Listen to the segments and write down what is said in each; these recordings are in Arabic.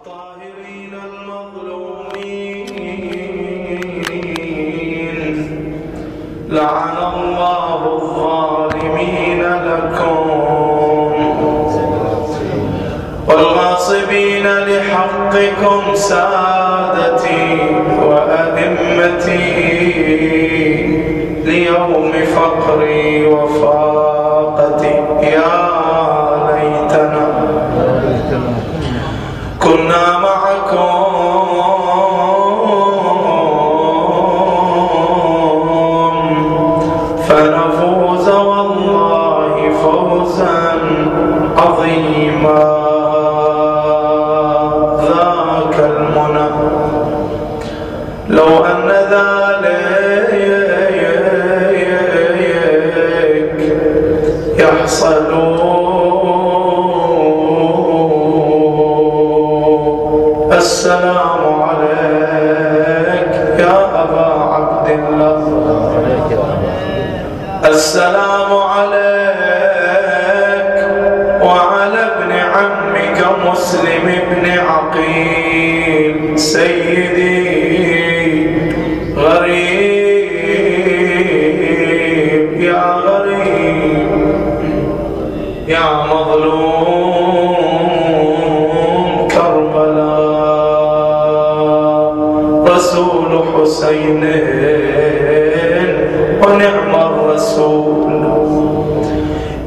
الطاهرين المظلومين. لعن الله الظالمين لكم. والغاصبين لحقكم سادتي وأئمتي ليوم فقري وفاقتي. يا ليتنا كنا معكم. فنفوز والله فوزا عظيما. ذاك المنى. لو أن ذلك يحصل عمك مسلم بن عقيل سيدي غريب. يا غريب يا مظلوم. كربلاء رسول حسين. ونعم الرسول.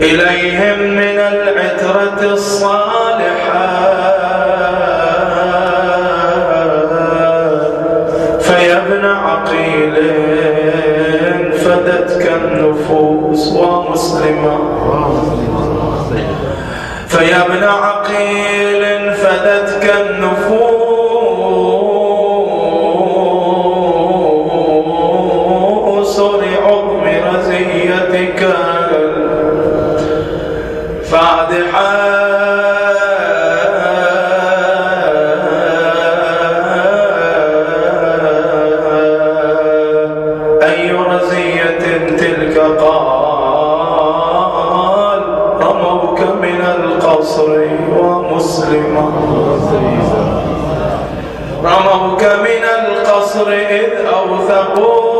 إليهم من العترة الصالحة فدتك النفوس ومسلمة فيا ابن عقيل فدتك النفوس. القصر ومسلما رموك من القصر إذ أوثقوا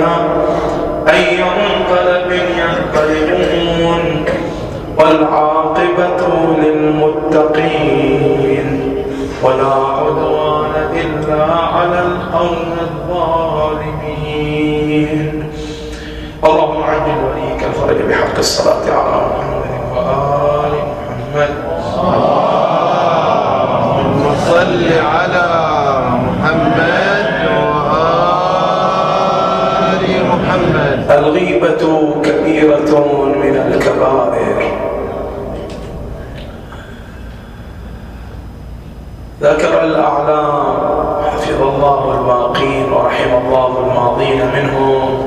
بها أي منقلب ينقلبون والعاقبة للمتقين ولا عدوان إلا على القوم الظالمين. اللهم عجل وليك الفرج بحق الصلاة على محمد وآل محمد. اللهم صل على الغيبة كبيرة من الكبائر. ذكر الأعلام حفظ الله الباقين ورحم الله الماضين منهم.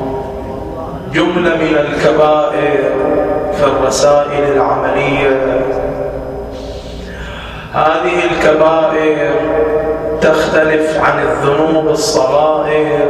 جملة من الكبائر في الرسائل العملية. هذه الكبائر تختلف عن الذنوب الصغائر.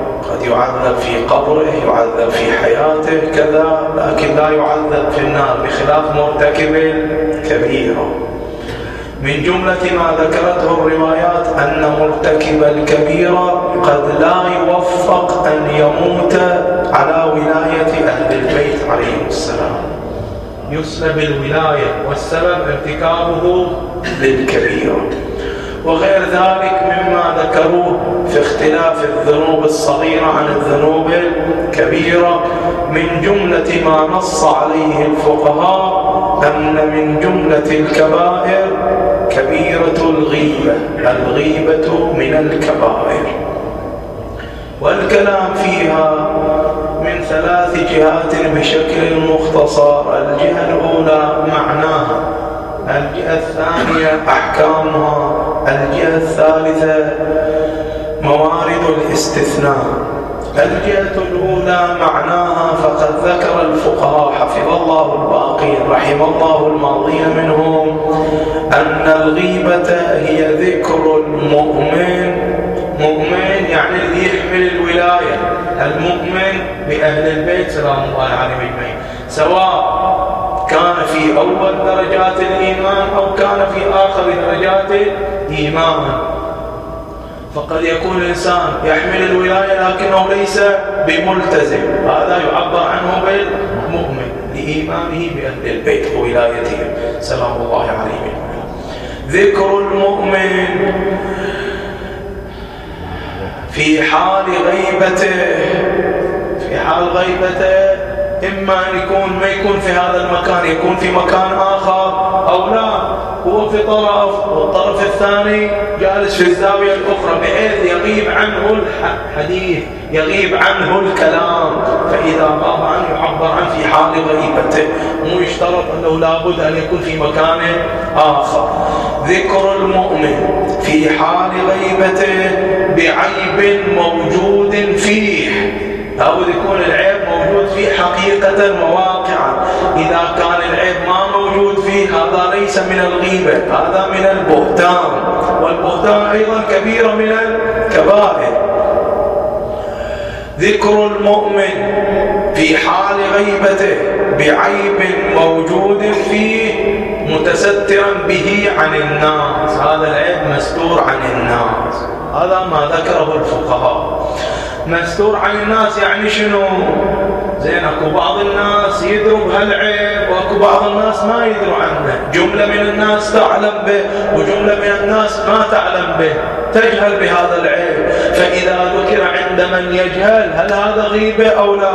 قد يعذب في قبره يعذب في حياته كذا لكن لا يعذب في النار بخلاف مرتكب الكبيرة من جملة ما ذكرته الروايات أن مرتكب الكبيرة قد لا يوفق أن يموت على ولاية أهل البيت عليهم السلام. يسلب الولاية والسبب ارتكابه للكبيرة وغير ذلك مما ذكروه في اختلاف الذنوب الصغيرة عن الذنوب الكبيرة. من جملة ما نص عليه الفقهاء أن من جملة الكبائر كبيرة الغيبة الغيبة من الكبائر. والكلام فيها من ثلاث جهات بشكل مختصر. الجهة الأولى معناها الجهة الثانية أحكامها. الجهة الثالثة موارد الاستثناء. الجهة الأولى معناها فقد ذكر الفقهاء حفظ الله الباقين رحم الله الماضين منهم أن الغيبة هي ذكر المؤمن. مؤمن يعني اللي يحمل الولاية. المؤمن بأهل البيت سلام الله عليهم أجمعين. سواء كان في أول درجات الإيمان أو كان في آخر درجات الإيمان فقد يكون الإنسان يحمل الولاية لكنه ليس بملتزم. هذا يعبر عنه بالمؤمن لإيمانه بأهل البيت وولايتهم سلام الله عليهم ذكر المؤمن في حال غيبته. في حال غيبته. إما أن يكون ما يكون في هذا المكان يكون في مكان آخر أو لا. هو في طرف والطرف الثاني جالس في الزاوية الأخرى بحيث يغيب عنه الحديث يغيب عنه الكلام. فإذا غاب عنه يعبر عنه في حال غيبته مو يشترط أنه لابد أن يكون في مكان آخر. ذكر المؤمن في حال غيبته بعيب موجود فيه. لابد يكون العيب حقيقة وواقعا. إذا كان العيب ما موجود فيه هذا ليس من الغيبة هذا من البهتان. والبهتان أيضا كبيرة من الكبائر. ذكر المؤمن في حال غيبته بعيب موجود فيه متسترا به عن الناس. هذا العيب مستور عن الناس. هذا ما ذكره الفقهاء. مستور عن الناس يعني شنو؟ زين اكو بعض الناس يدروا بهالعيب واكو بعض الناس ما يدروا عنه. جملة من الناس تعلم به وجملة من الناس ما تعلم به. تجهل بهذا العيب. فإذا ذكر عند من يجهل هل هذا غيبة أو لا؟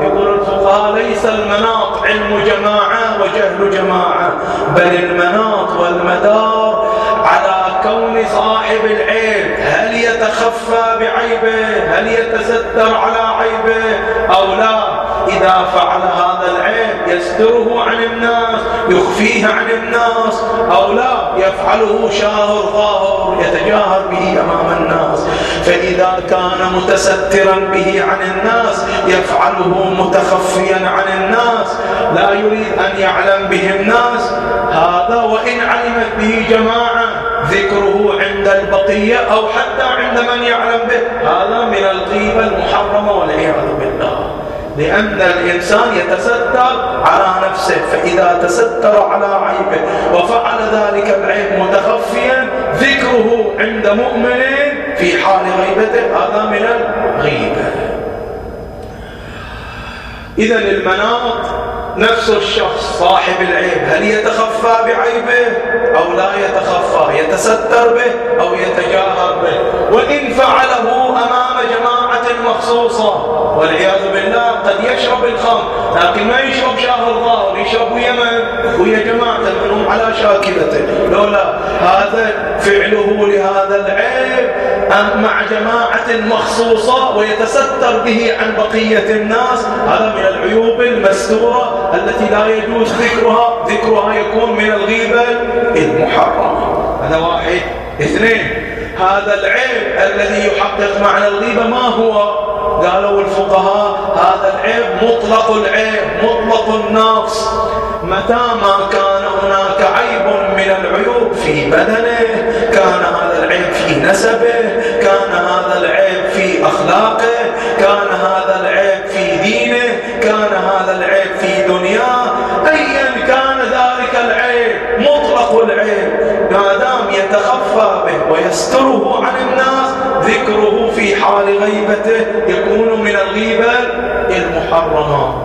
يقول الفقهاء ليس المناط علم جماعة وجهل جماعة بل المناط والمدار على كون صاحب العيب هل يتخفى بعيبه هل يتستر على عيبه أو لا إذا فعل هذا العيب يستره عن الناس يخفيه عن الناس أو لا يفعله شاهر ظاهر يتجاهر به أمام الناس. فإذا كان متسترا به عن الناس يفعله متخفيا عن الناس لا يريد أن يعلم به الناس. هذا وإن علمت به جماعة ذكره عند البقية أو حتى عند من يعلم به. هذا من الغيبة المحرمة والعياذ بالله. لأن الإنسان يتستر على نفسه فإذا تستر على عيبه وفعل ذلك العيب متخفيا ذكره عند مؤمن في حال غيبته هذا من الغيبة إذا المناط نفس الشخص صاحب العيب. هل يتخفى بعيبه أو لا يتخفى؟ يتستر به أو يتجاهر به. وإن فعله أمام جماعة مخصوصة والعياذ بالله قد يشرب الخمر. لكن ما يشرب شهر ظاهر يشرب ويا من ويا جماعة منهم على شاكلته. لولا هذا فعله لهذا العيب مع جماعة مخصوصة ويتستر به عن بقية الناس هذا من العيوب المستورة التي لا يجوز ذكرها ذكرها يكون من الغيبة المحرمة. هذا واحد. اثنين هذا العيب الذي يحقق معنى الغيبة ما هو؟ قالوا الفقهاء هذا العيب مطلق العيب مطلق النقص. متى ما كان هناك عيب من العيوب في بدنه كان هذا العيب في نسبه كان هذا العيب في أخلاقه كان هذا العيب في دينه كان هذا العيب في دنياه. أيا كان ذلك العيب مطلق العيب. ما دام يتخفى به ويستره عن الناس ذكره في حال غيبته يكون من الغيبة المحرمة.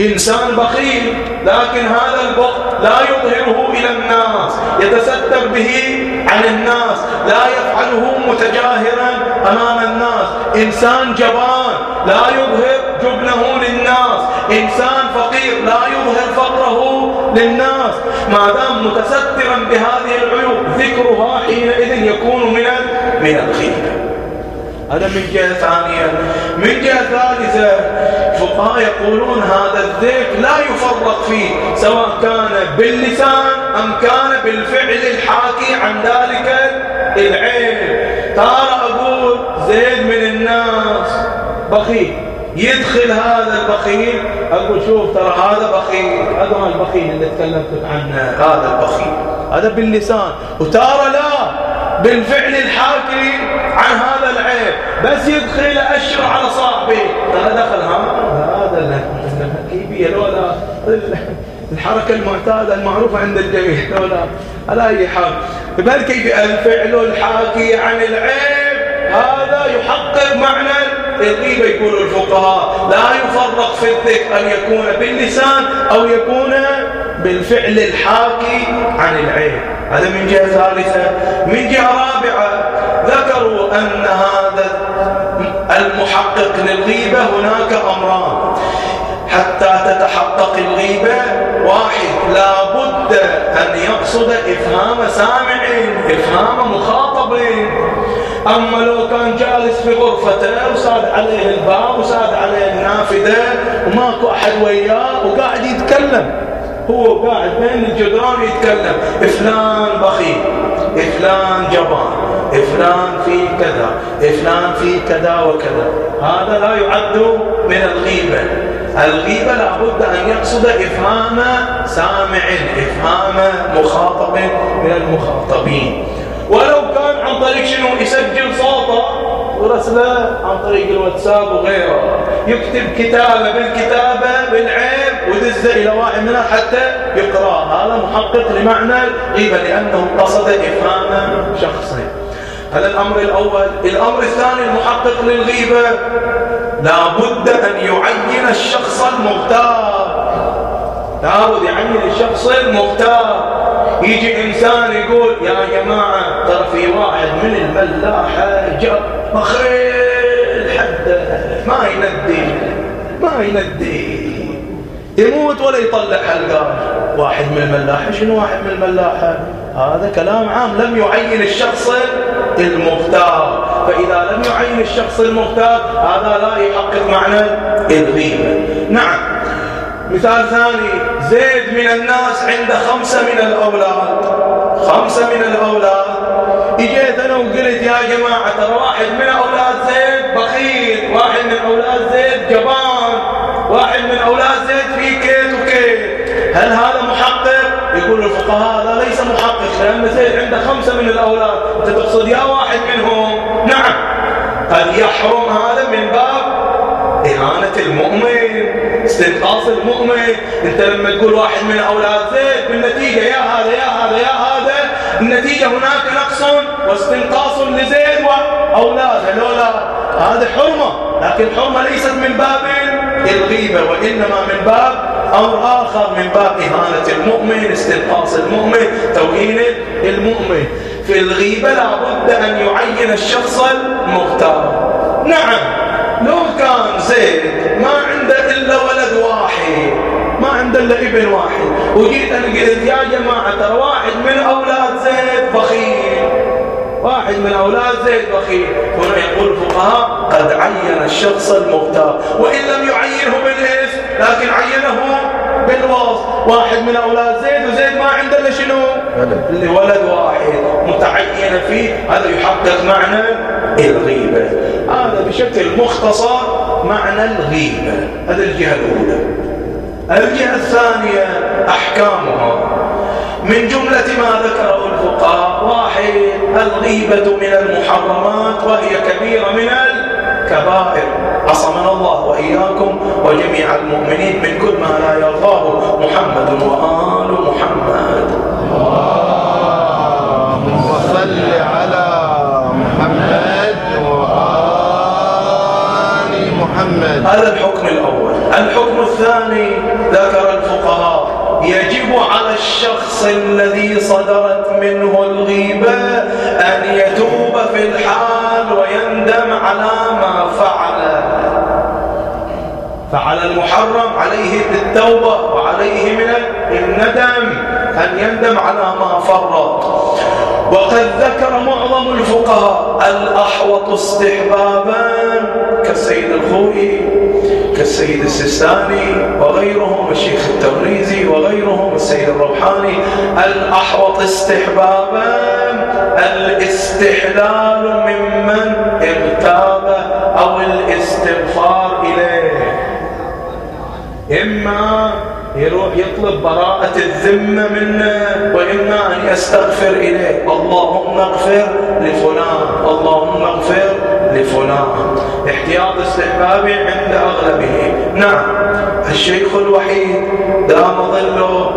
إنسان بخيل لكن هذا البخل لا يظهره إلى الناس. يتستر به عن الناس لا يفعله متجاهرا أمام الناس. إنسان جبان لا يظهر جبنه للناس. إنسان فقير لا يظهر فقره للناس. ما دام متسترا بهذه العيوب ذكرها حينئذ يكون من من الخير هذا من جهة ثانية. من جهة ثالثة فقهاء يقولون هذا الذكر لا يفرق فيه سواء كان باللسان أم كان بالفعل الحاكي العين. ترى أقول زيد من الناس. بخيل. يدخل هذا البخيل. أقول شوف ترى هذا بخيل. هذا البخيل اللي تكلمتك عنه. هذا البخيل. هذا باللسان. وترى لا بالفعل الحاكي عن هذا العيب بس يدخل أشر على صاحبي هذا دخل هذا الكيبية لولا الحركة المعتادة المعروفة عند الجميع. لولا على أي حال بهالكيفية الفعل الحاكي عن العيب؟ هذا يحقق معنى الغيبة يقول الفقهاء. لا يفرق في الذكر أن يكون باللسان أو يكون بالفعل الحاكي عن العين هذا من جهة ثالثة. من جهة رابعة ذكروا أن هذا المحقق للغيبة هناك أمران. حتى تتحقق الغيبة. واحد لا بد أن يقصد إفهام سامع إفهام مخاطب. أما لو كان جالس في غرفته وساد عليه الباب وساد عليه النافذة وماكو أحد وياه وقاعد يتكلم. هو قاعد بين الجدران يتكلم. فلان بخيل فلان جبان فلان في كذا فلان في كذا وكذا. هذا لا يعد من الغيبة. الغيبة لابد أن يقصد إفهام سامع إفهام مخاطب من المخاطبين. ولو كان عن طريق شنو؟ يسجل صوته ورسله عن طريق الواتساب وغيره. يكتب كتابة بالكتابة بالعيب ودزه إلى واحد منها حتى يقرأ. هذا محقق لمعنى الغيبة لأنه قصد إفهام شخصين هذا الأمر الأول. الأمر الثاني المحقق للغيبة. لابد أن يعين الشخص المغتاب. لابد يعين الشخص المغتاب. يجي إنسان يقول يا جماعة ترى في واحد من الملاحة جاب مخيل حد ما يندي ما يندي يموت ولا يطلع حلقات واحد من الملاحة؟ شنو واحد من الملاحة؟ هذا كلام عام. لم يعين الشخص المختار فإذا لم يعين الشخص المختار هذا لا يحقق معنى الغيبة نعم. مثال ثاني. زيد من الناس عنده خمسة من الأولاد. خمسة من الأولاد. إجيت أنا وقلت يا جماعة ترى واحد من أولاد زيد بخيل واحد من أولاد زيد جبان واحد من أولاد زيد في كيت وكيت. هل هذا محقق؟ يقول الفقهاء هذا ليس محقق لأن زيد عنده خمسة من الأولاد. أنت تقصد يا واحد منهم؟ نعم. قد يحرم هذا من باب إهانة المؤمن استنقاص المؤمن. أنت لما تقول واحد من أولاد زيد بالنتيجة يا هذا يا هذا يا هذا النتيجة هناك نقص واستنقاص لزيد وأولاده. لولا هذا حرمة لكن حرمة ليست من باب الغيبة وإنما من باب أمر آخر من باب إهانة المؤمن استنقاص المؤمن توهين المؤمن. في الغيبة لابد أن يعين الشخص المختار نعم لو كان زيد ما عنده إلا ولد واحد ما عنده إلا ابن واحد وجيت أنا قلت يا جماعة ترى واحد من أولاد زيد بخيل. واحد من أولاد زيد بخيل. هنا يقول الفقهاء قد عين الشخص المختار وإن لم يعينه بالاسم لكن عينه بالوصف. واحد من أولاد زيد وزيد ما عنده إلا شنو اللي ولد واحد. متعين فيه. هذا يحقق معنى الغيبة. هذا بشكل مختصر معنى الغيبة. هذا الجهة الأولى. الجهة الثانية أحكامها. من جملة ما ذكره الفقهاء واحد الغيبة من المحرمات وهي كبيرة من الكبائر. عصمنا الله وإياكم وجميع المؤمنين من كل ما لا يرضاه محمد وآل محمد. اللهم صل على محمد وآل محمد. هذا الحكم الأول. الحكم الثاني ذكر الفقهاء. يجب على الشخص الذي صدرت منه الغيبة أن يتوب الحال ويندم على ما فعل. فعلى المحرم عليه التوبة وعليه من الندم أن يندم على ما فرط. وقد ذكر معظم الفقهاء الأحوط استحبابا كالسيد الخوئي كالسيد السستاني وغيرهم الشيخ التبريزي وغيرهم السيد الروحاني. الأحوط استحبابا الاستحلال ممن اغتاب أو الاستغفار إليه. إما يروح يطلب براءة الذمة منه وإما أن يستغفر إليه. اللهم اغفر لفلان اللهم اغفر لفلان احتياط استحبابي عند أغلبه. نعم الشيخ الوحيد دام ظله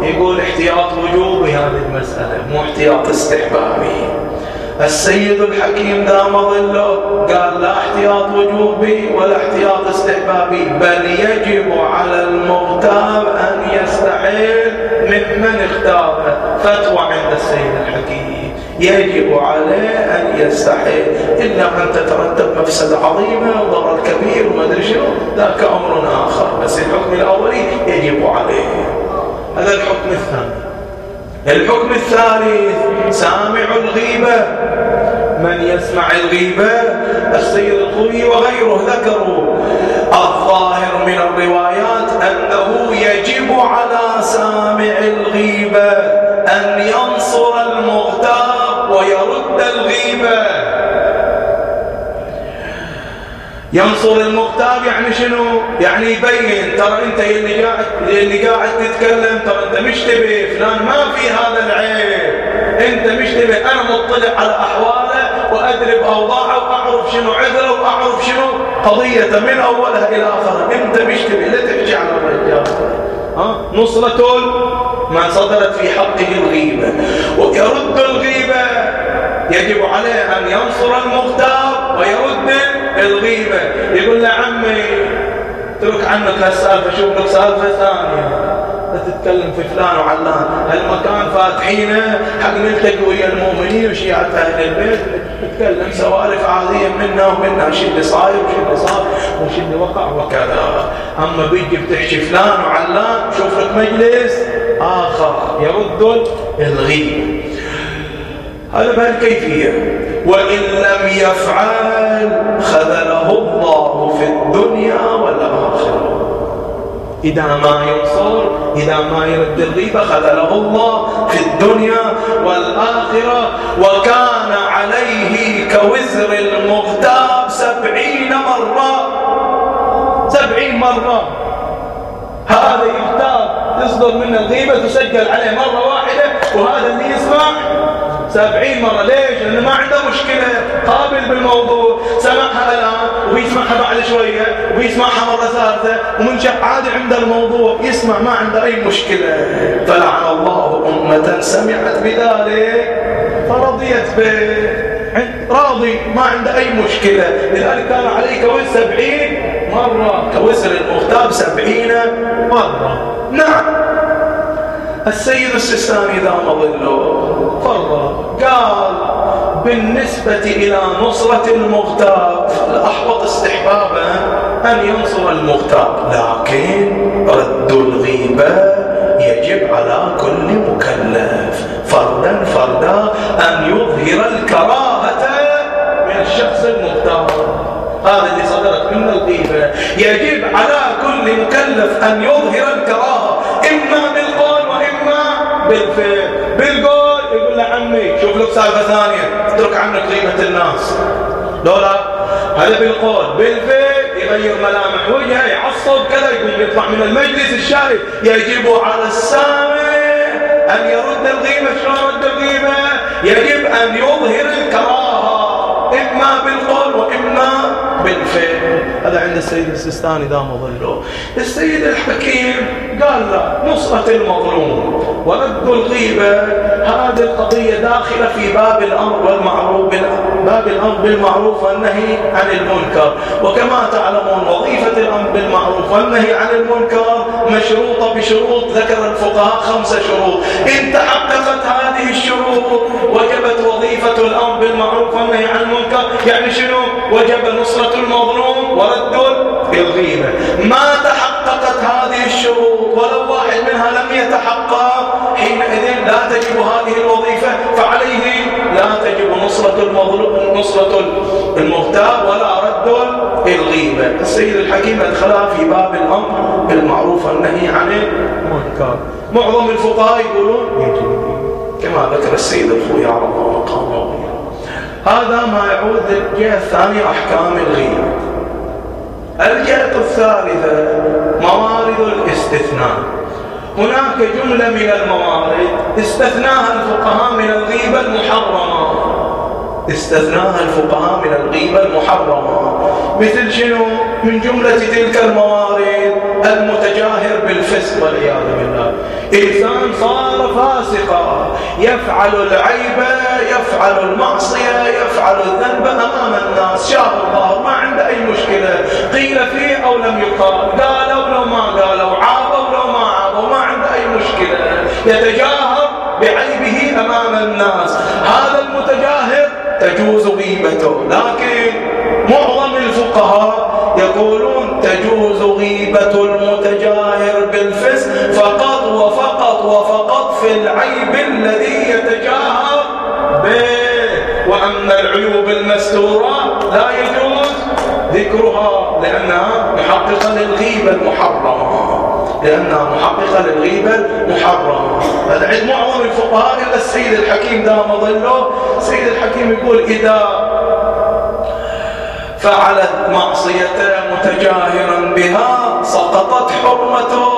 يقول احتياط وجوبي هذه المسألة مو احتياط استحبابي. السيد الحكيم دام ظله قال لا احتياط وجوبي ولا احتياط استحبابي بل يجب على المغتاب أن يستحيل ممن اختاره فتوى عند السيد الحكيم. يجب عليه أن يستحيل إلا أن تترتب مفسدة عظيمة وضرر كبير وما أدري شنو. ذاك أمر آخر. بس الحكم الأولي يجب عليه هذا الحكم الثاني. الحكم الثالث سامع الغيبة. من يسمع الغيبة؟ السيد الخوي وغيره ذكروا. الظاهر من الروايات ينصر المغتاب يعني شنو؟ يعني يبين. ترى انت اللي قاعد اللي قاعد تتكلم ترى انت مش تبي فلان ما في هذا العيب. انت مش تبي أنا مطلع على أحواله وأدري بأوضاعه وأعرف شنو عذره وأعرف شنو قضيته من أولها إلى آخرها. انت مش تبي لا تحكي على الرجال. ها؟ نصرة ما صدرت في حقه الغيبة. ويرد الغيبة. يجب عليه أن ينصر المغتاب ويرد الغيبة. يقول له عمي اترك عنك هالسالفة شوف لك سالفة ثانية. تتكلم في فلان وعلان. هالمكان فاتحينه حق نلتقي ويا المؤمنين وشيعة أهل البيت. نتكلم سوالف عادية منا ومنا شو اللي صاير وشو اللي صار وشو اللي وقع وكذا. أما بيجي بتحكي فلان وعلان شوف لك مجلس آخر يرد الغيب هذا بهالكيفية. وإن لم يفعل خذله الله في الدنيا والآخرة. إذا ما ينصر إذا ما يرد الغيبة خذله الله في الدنيا والآخرة. وكان عليه كوزر المغتاب سبعين مرة. سبعين مرة. هذا يغتاب تصدر منه الغيبة تسجل عليه مرة واحدة وهذا اللي يسمع سبعين مرة. ليش؟ لأنه ما عنده مشكلة. قابل بالموضوع. سمعها الآن ويسمعها بعد شوية ويسمعها مرة ثالثة ومن شق عادي عنده الموضوع يسمع. ما عنده أي مشكلة. فلعن الله أمة سمعت بذلك فرضيت به. راضي. ما عنده أي مشكلة. لذلك كان عليه كوزر سبعين مرة. كوزر المغتاب سبعين مرة. نعم. السيد السيستاني دام ظله. فرق قال بالنسبة إلى نصرة المغتاب الأحوط استحبابا أن ينصر المغتاب. لكن رد الغيبة يجب على كل مكلف. فردا فردا أن يظهر الكراهة من الشخص المغتاب. هذا اللي صدرت منه الغيبة. يجب على كل مكلف أن يظهر الكراهة إما بالقول وإما بالفعل. بالقول لك سالفة ثانية اترك عنك غيبة الناس. لولا هذا بالقول بالفعل يغير ملامح. وجهه يعصب كذا يقوم يطلع من المجلس الشاري يجب على السامع أن يرد الغيبة شلون رد الغيبة يجب أن يظهر الكراهة. إما بالقول بالفعل هذا عند السيد السيستاني دام ظله السيد الحكيم قال لا نصرة المظلوم ورد الغيبة. هذه القضية داخلة في باب الأمر والمعروف باب الأمر بالمعروف والنهي عن المنكر. وكما تعلمون وظيفة الأمر بالمعروف والنهي عن المنكر مشروطة بشروط ذكر الفقهاء خمسة شروط. إن تحققت هذه الشروط وجبت وظيفة الأمر بالمعروف والنهي عن المنكر. يعني شنو؟ وجب نصرة المظلوم ورد الغيبة ما تحققت هذه الشروط ولو واحد منها لم يتحقق حينئذ لا تجب هذه الوظيفة. فعليه لا تجب نصرة المظلوم نصرة المغتاب ولا رد الغيبة السيد الحكيم أدخلها في باب الأمر بالمعروف والنهي عن المنكر. معظم الفقهاء يقولون كما ذكر السيد الخوي على الله مقامه هذا ما يعود للجهة الثانية أحكام الغيبة الجهة الثالثة موارد الاستثناء. هناك جملة من الموارد استثناها الفقهاء من الغيبة المحرمة. استثناها الفقهاء من الغيبة المحرمة. مثل شنو؟ من جملة تلك الموارد المتجاهر بالفسق والعياذ بالله. إنسان صار فاسقا يفعل العيب يفعل المعصية يفعل الذنب أمام الناس. شاء الله ما عنده أي مشكلة. قيل فيه أو لم يقال. قالوا لو ما قالوا عابوا لو ما عابوا ما عنده أي مشكلة. يتجاهر بعيبه أمام الناس. هذا المتجاهر تجوز غيبته. لكن معظم الفقهاء يقولون تجوز غيبة وأما العيوب المستورة لا يجوز ذكرها لأنها محققة للغيبة المحرمة. لأنها محققة للغيبة المحرمة. عند معظم الفقهاء إلا السيد الحكيم دام ظله. السيد الحكيم يقول إذا فعلت معصية متجاهرا بها سقطت حرمته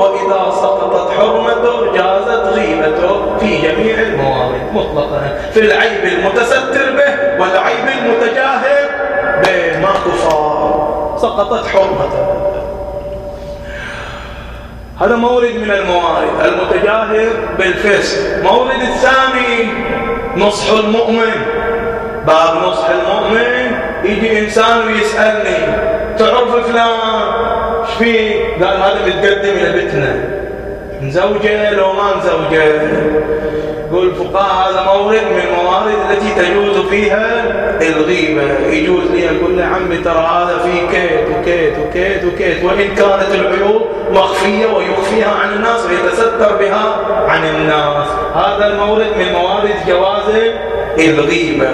وإذا سقطت حرمته جازت غيبته في جميع الموارد مطلقا. في العيب المتستر به والعيب المتجاهر به ما كفار سقطت حرمته. هذا مورد من الموارد المتجاهر بالفسق. مورد الثاني نصح المؤمن. باب نصح المؤمن. يجي إنسان ويسألني تعرف فلان فيه؟ قال هذا متقدم إلى بيتنا. مزوجه لو ما مزوجه يقول الفقهاء هذا مورد من الموارد التي تجوز فيها الغيبة. يجوز لي أقول له عمي ترى هذا فيه كيت وكيت وكيت وكيت. وإن كانت العيوب مخفية ويخفيها عن الناس ويتستر بها عن الناس. هذا المورد من موارد جواز الغيبة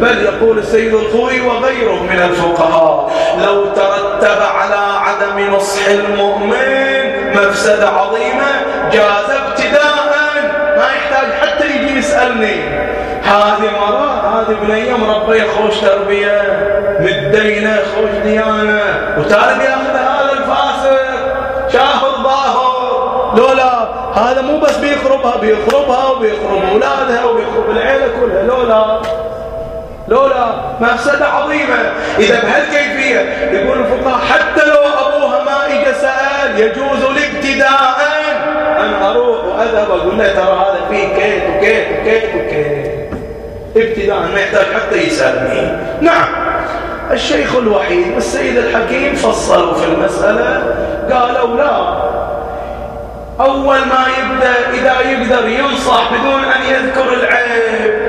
بل يقول السيد الخوي وغيره من الفقهاء لو ترتب على عدم نصح المؤمن مفسدة عظيمة جاز ابتداء. ما يحتاج حتى يجي يسألني. هذه مرة هذه بنية مربية خوش تربية. متدينة خوش ديانة. وتالي بياخذ هذا الفاسق. شاهد. لولا هذا مو بس بيخربها بيخربها وبيخرب أولادها وبيخرب العيلة كلها. لولا لولا مفسدة عظيمة. إذا بهالكيفية يقول الفقهاء حتى لو أبوها ما اجى سأل يجوز الابتداء أن أروح وأذهب. أقول له ترى هذا فيه كيت وكيت وكيت وكيت ابتداء ما يحتاج حتى يسألني. نعم الشيخ الوحيد والسيد الحكيم فصلوا في المسألة قالوا لا أول ما يبدأ إذا يقدر ينصح بدون أن يذكر العيب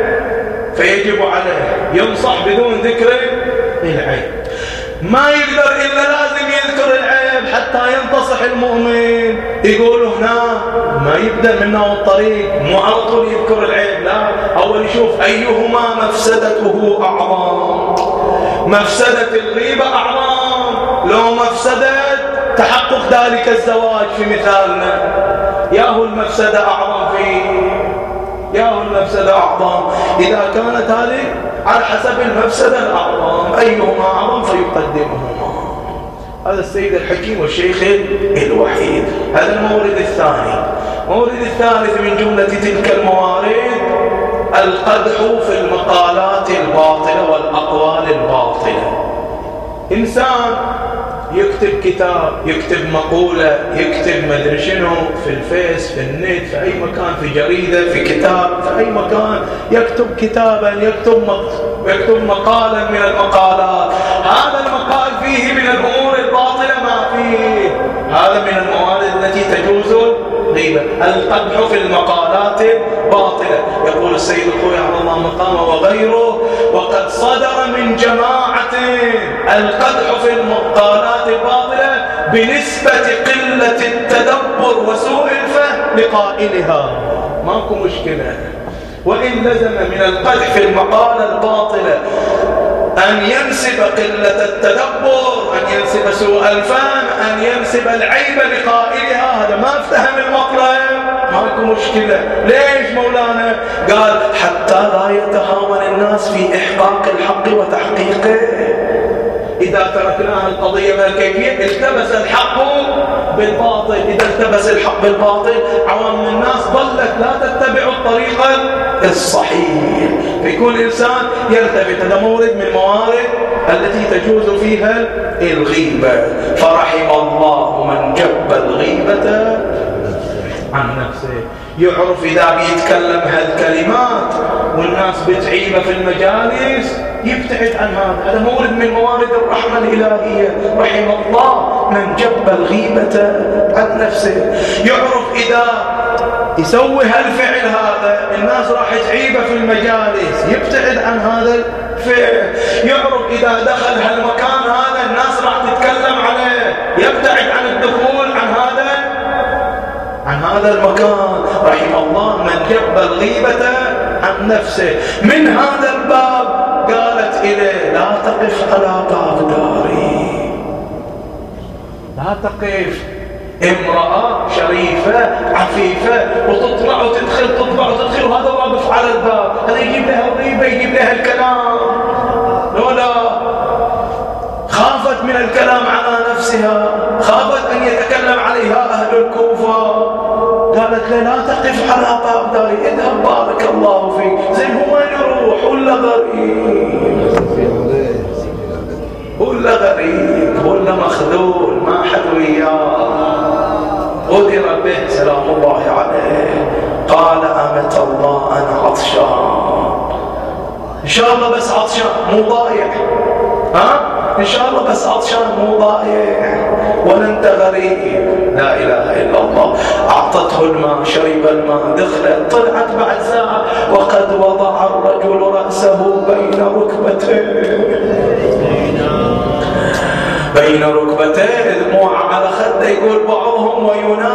فيجب عليه ينصح بدون ذكر العيب. ما يقدر إلا لازم يذكر العيب حتى ينتصح المؤمن. يقول هنا ما يبدأ منه الطريق مو على طول يذكر العيب لا. أول يشوف أيهما مفسدته أعظم. مفسدة الغيبة أعظم. لو مفسدة تحقق ذلك الزواج في مثالنا. ياهو المفسدة أعظم فيه ياهو المفسدة أعظم. إذا كانت هذه على حسب المفسدة الأعظم أيهما أعظم فيقدمهما. هذا السيد الحكيم والشيخ الوحيد. هذا المورد الثاني. المورد الثالث من جملة تلك الموارد القدح في المقالات الباطلة والأقوال الباطلة. إنسان يكتب كتاب يكتب مقولة يكتب مدري شنو في الفيس في النت في أي مكان في جريدة في كتاب في أي مكان. يكتب كتابا يكتب يكتب مقالا من المقالات. هذا المقال فيه من الأمور الباطلة ما فيه. هذا من الموارد التي تجوز غيبة القدح في المقالات باطلة يقول السيد الخوي عبد الله مقامه وغيره وقد صدر من جماعة القدح في المقالات الباطلة بنسبة قلة التدبر وسوء الفهم لقائلها. ماكو مشكلة. وإن لزم من القدح في المقالة الباطلة أن ينسب قلة التدبر أن ينسب سوء الفهم أن ينسب العيب لقائلها. هذا ما افتهم المطلب ماكو مشكلة. ليش مولانا؟ قال حتى لا يتهاون الناس في إحقاق الحق وتحقيقه. إذا تركناها القضية ما كيفية التبس الحق بالباطل. إذا التبس الحق بالباطل عوام الناس ظلت لا تتبع الطريقة الصحيح. فيكون الإنسان يلتفت هذا مورد من موارد التي تجوز فيها الغيبة. فرحم الله من جب الغيبة عن نفسه. يعرف إذا بيتكلم هالكلمات والناس بتعيبه في المجالس يبتعد عن هذا هذا مورد من موارد الرحمة الإلهية. رحم الله من جب الغيبة عن نفسه. يعرف إذا يسوي هالفعل هذا الناس راح تعيبه في المجالس. يبتعد عن هذا الفعل. يعرف إذا دخل هالمكان هذا الناس راح تتكلم عليه. يبتعد عن الدخول عن هذا عن هذا المكان. رحم الله من جب الغيبة عن نفسه. من هذا الباب قالت إليه لا تقف على باب داري. لا تقف. امرأة شريفة عفيفة وتطلع وتدخل تطلع وتدخل وهذا واقف على الباب هذا يجيب لها الغيبة يجيب لها الكلام. لولا خافت من الكلام على نفسها خافت أن يتكلم عليها أهل الكوفة. قالت له لا تقف على باب داري اذهب بارك الله فيك. زين هو يروح؟ ولا غريب. ولا غريب ولا مخذول ما حد وياه. غدر به سلام الله عليه. قال أمت الله أنا عطشان. إن شاء الله بس عطشان مو ضايع. ها؟ إن شاء الله بس عطشان مو ضايع. ولا أنت غريب لا إله إلا الله. أعطته الماء شرب الماء دخلت طلعت بعد ساعة وقد وضع الرجل رأسه بين ركبتيه. بين ركبتيه. دموع على خده يقول بعضهم وينادي.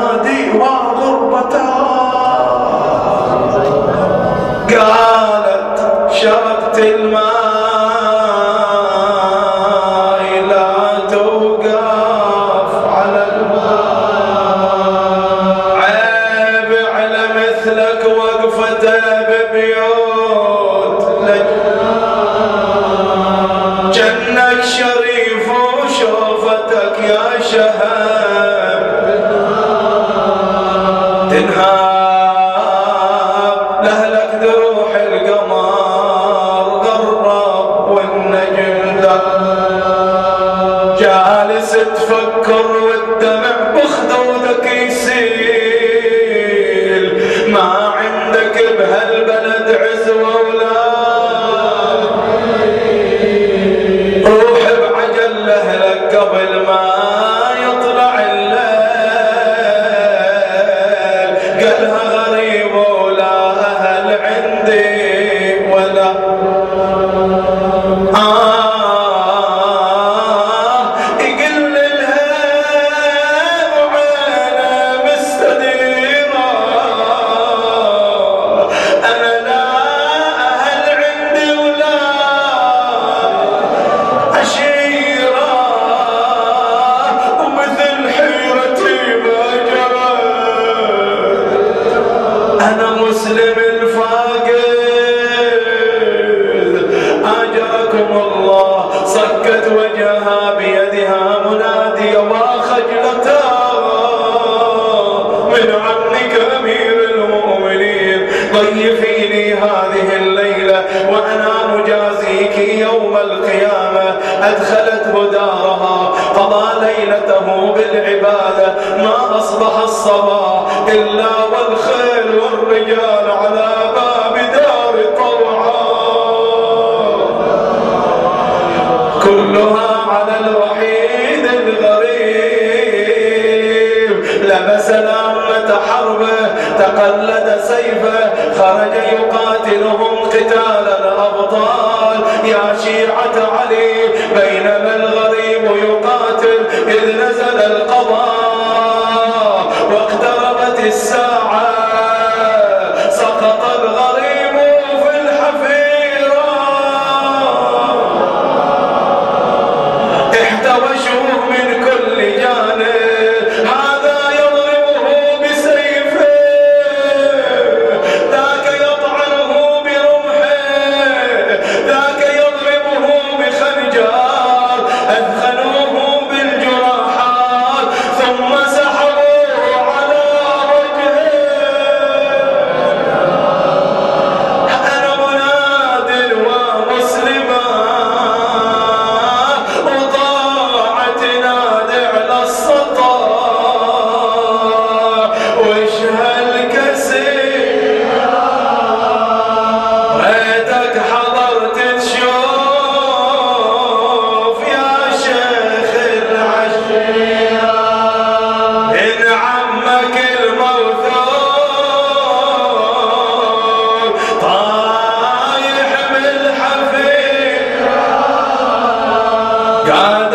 God.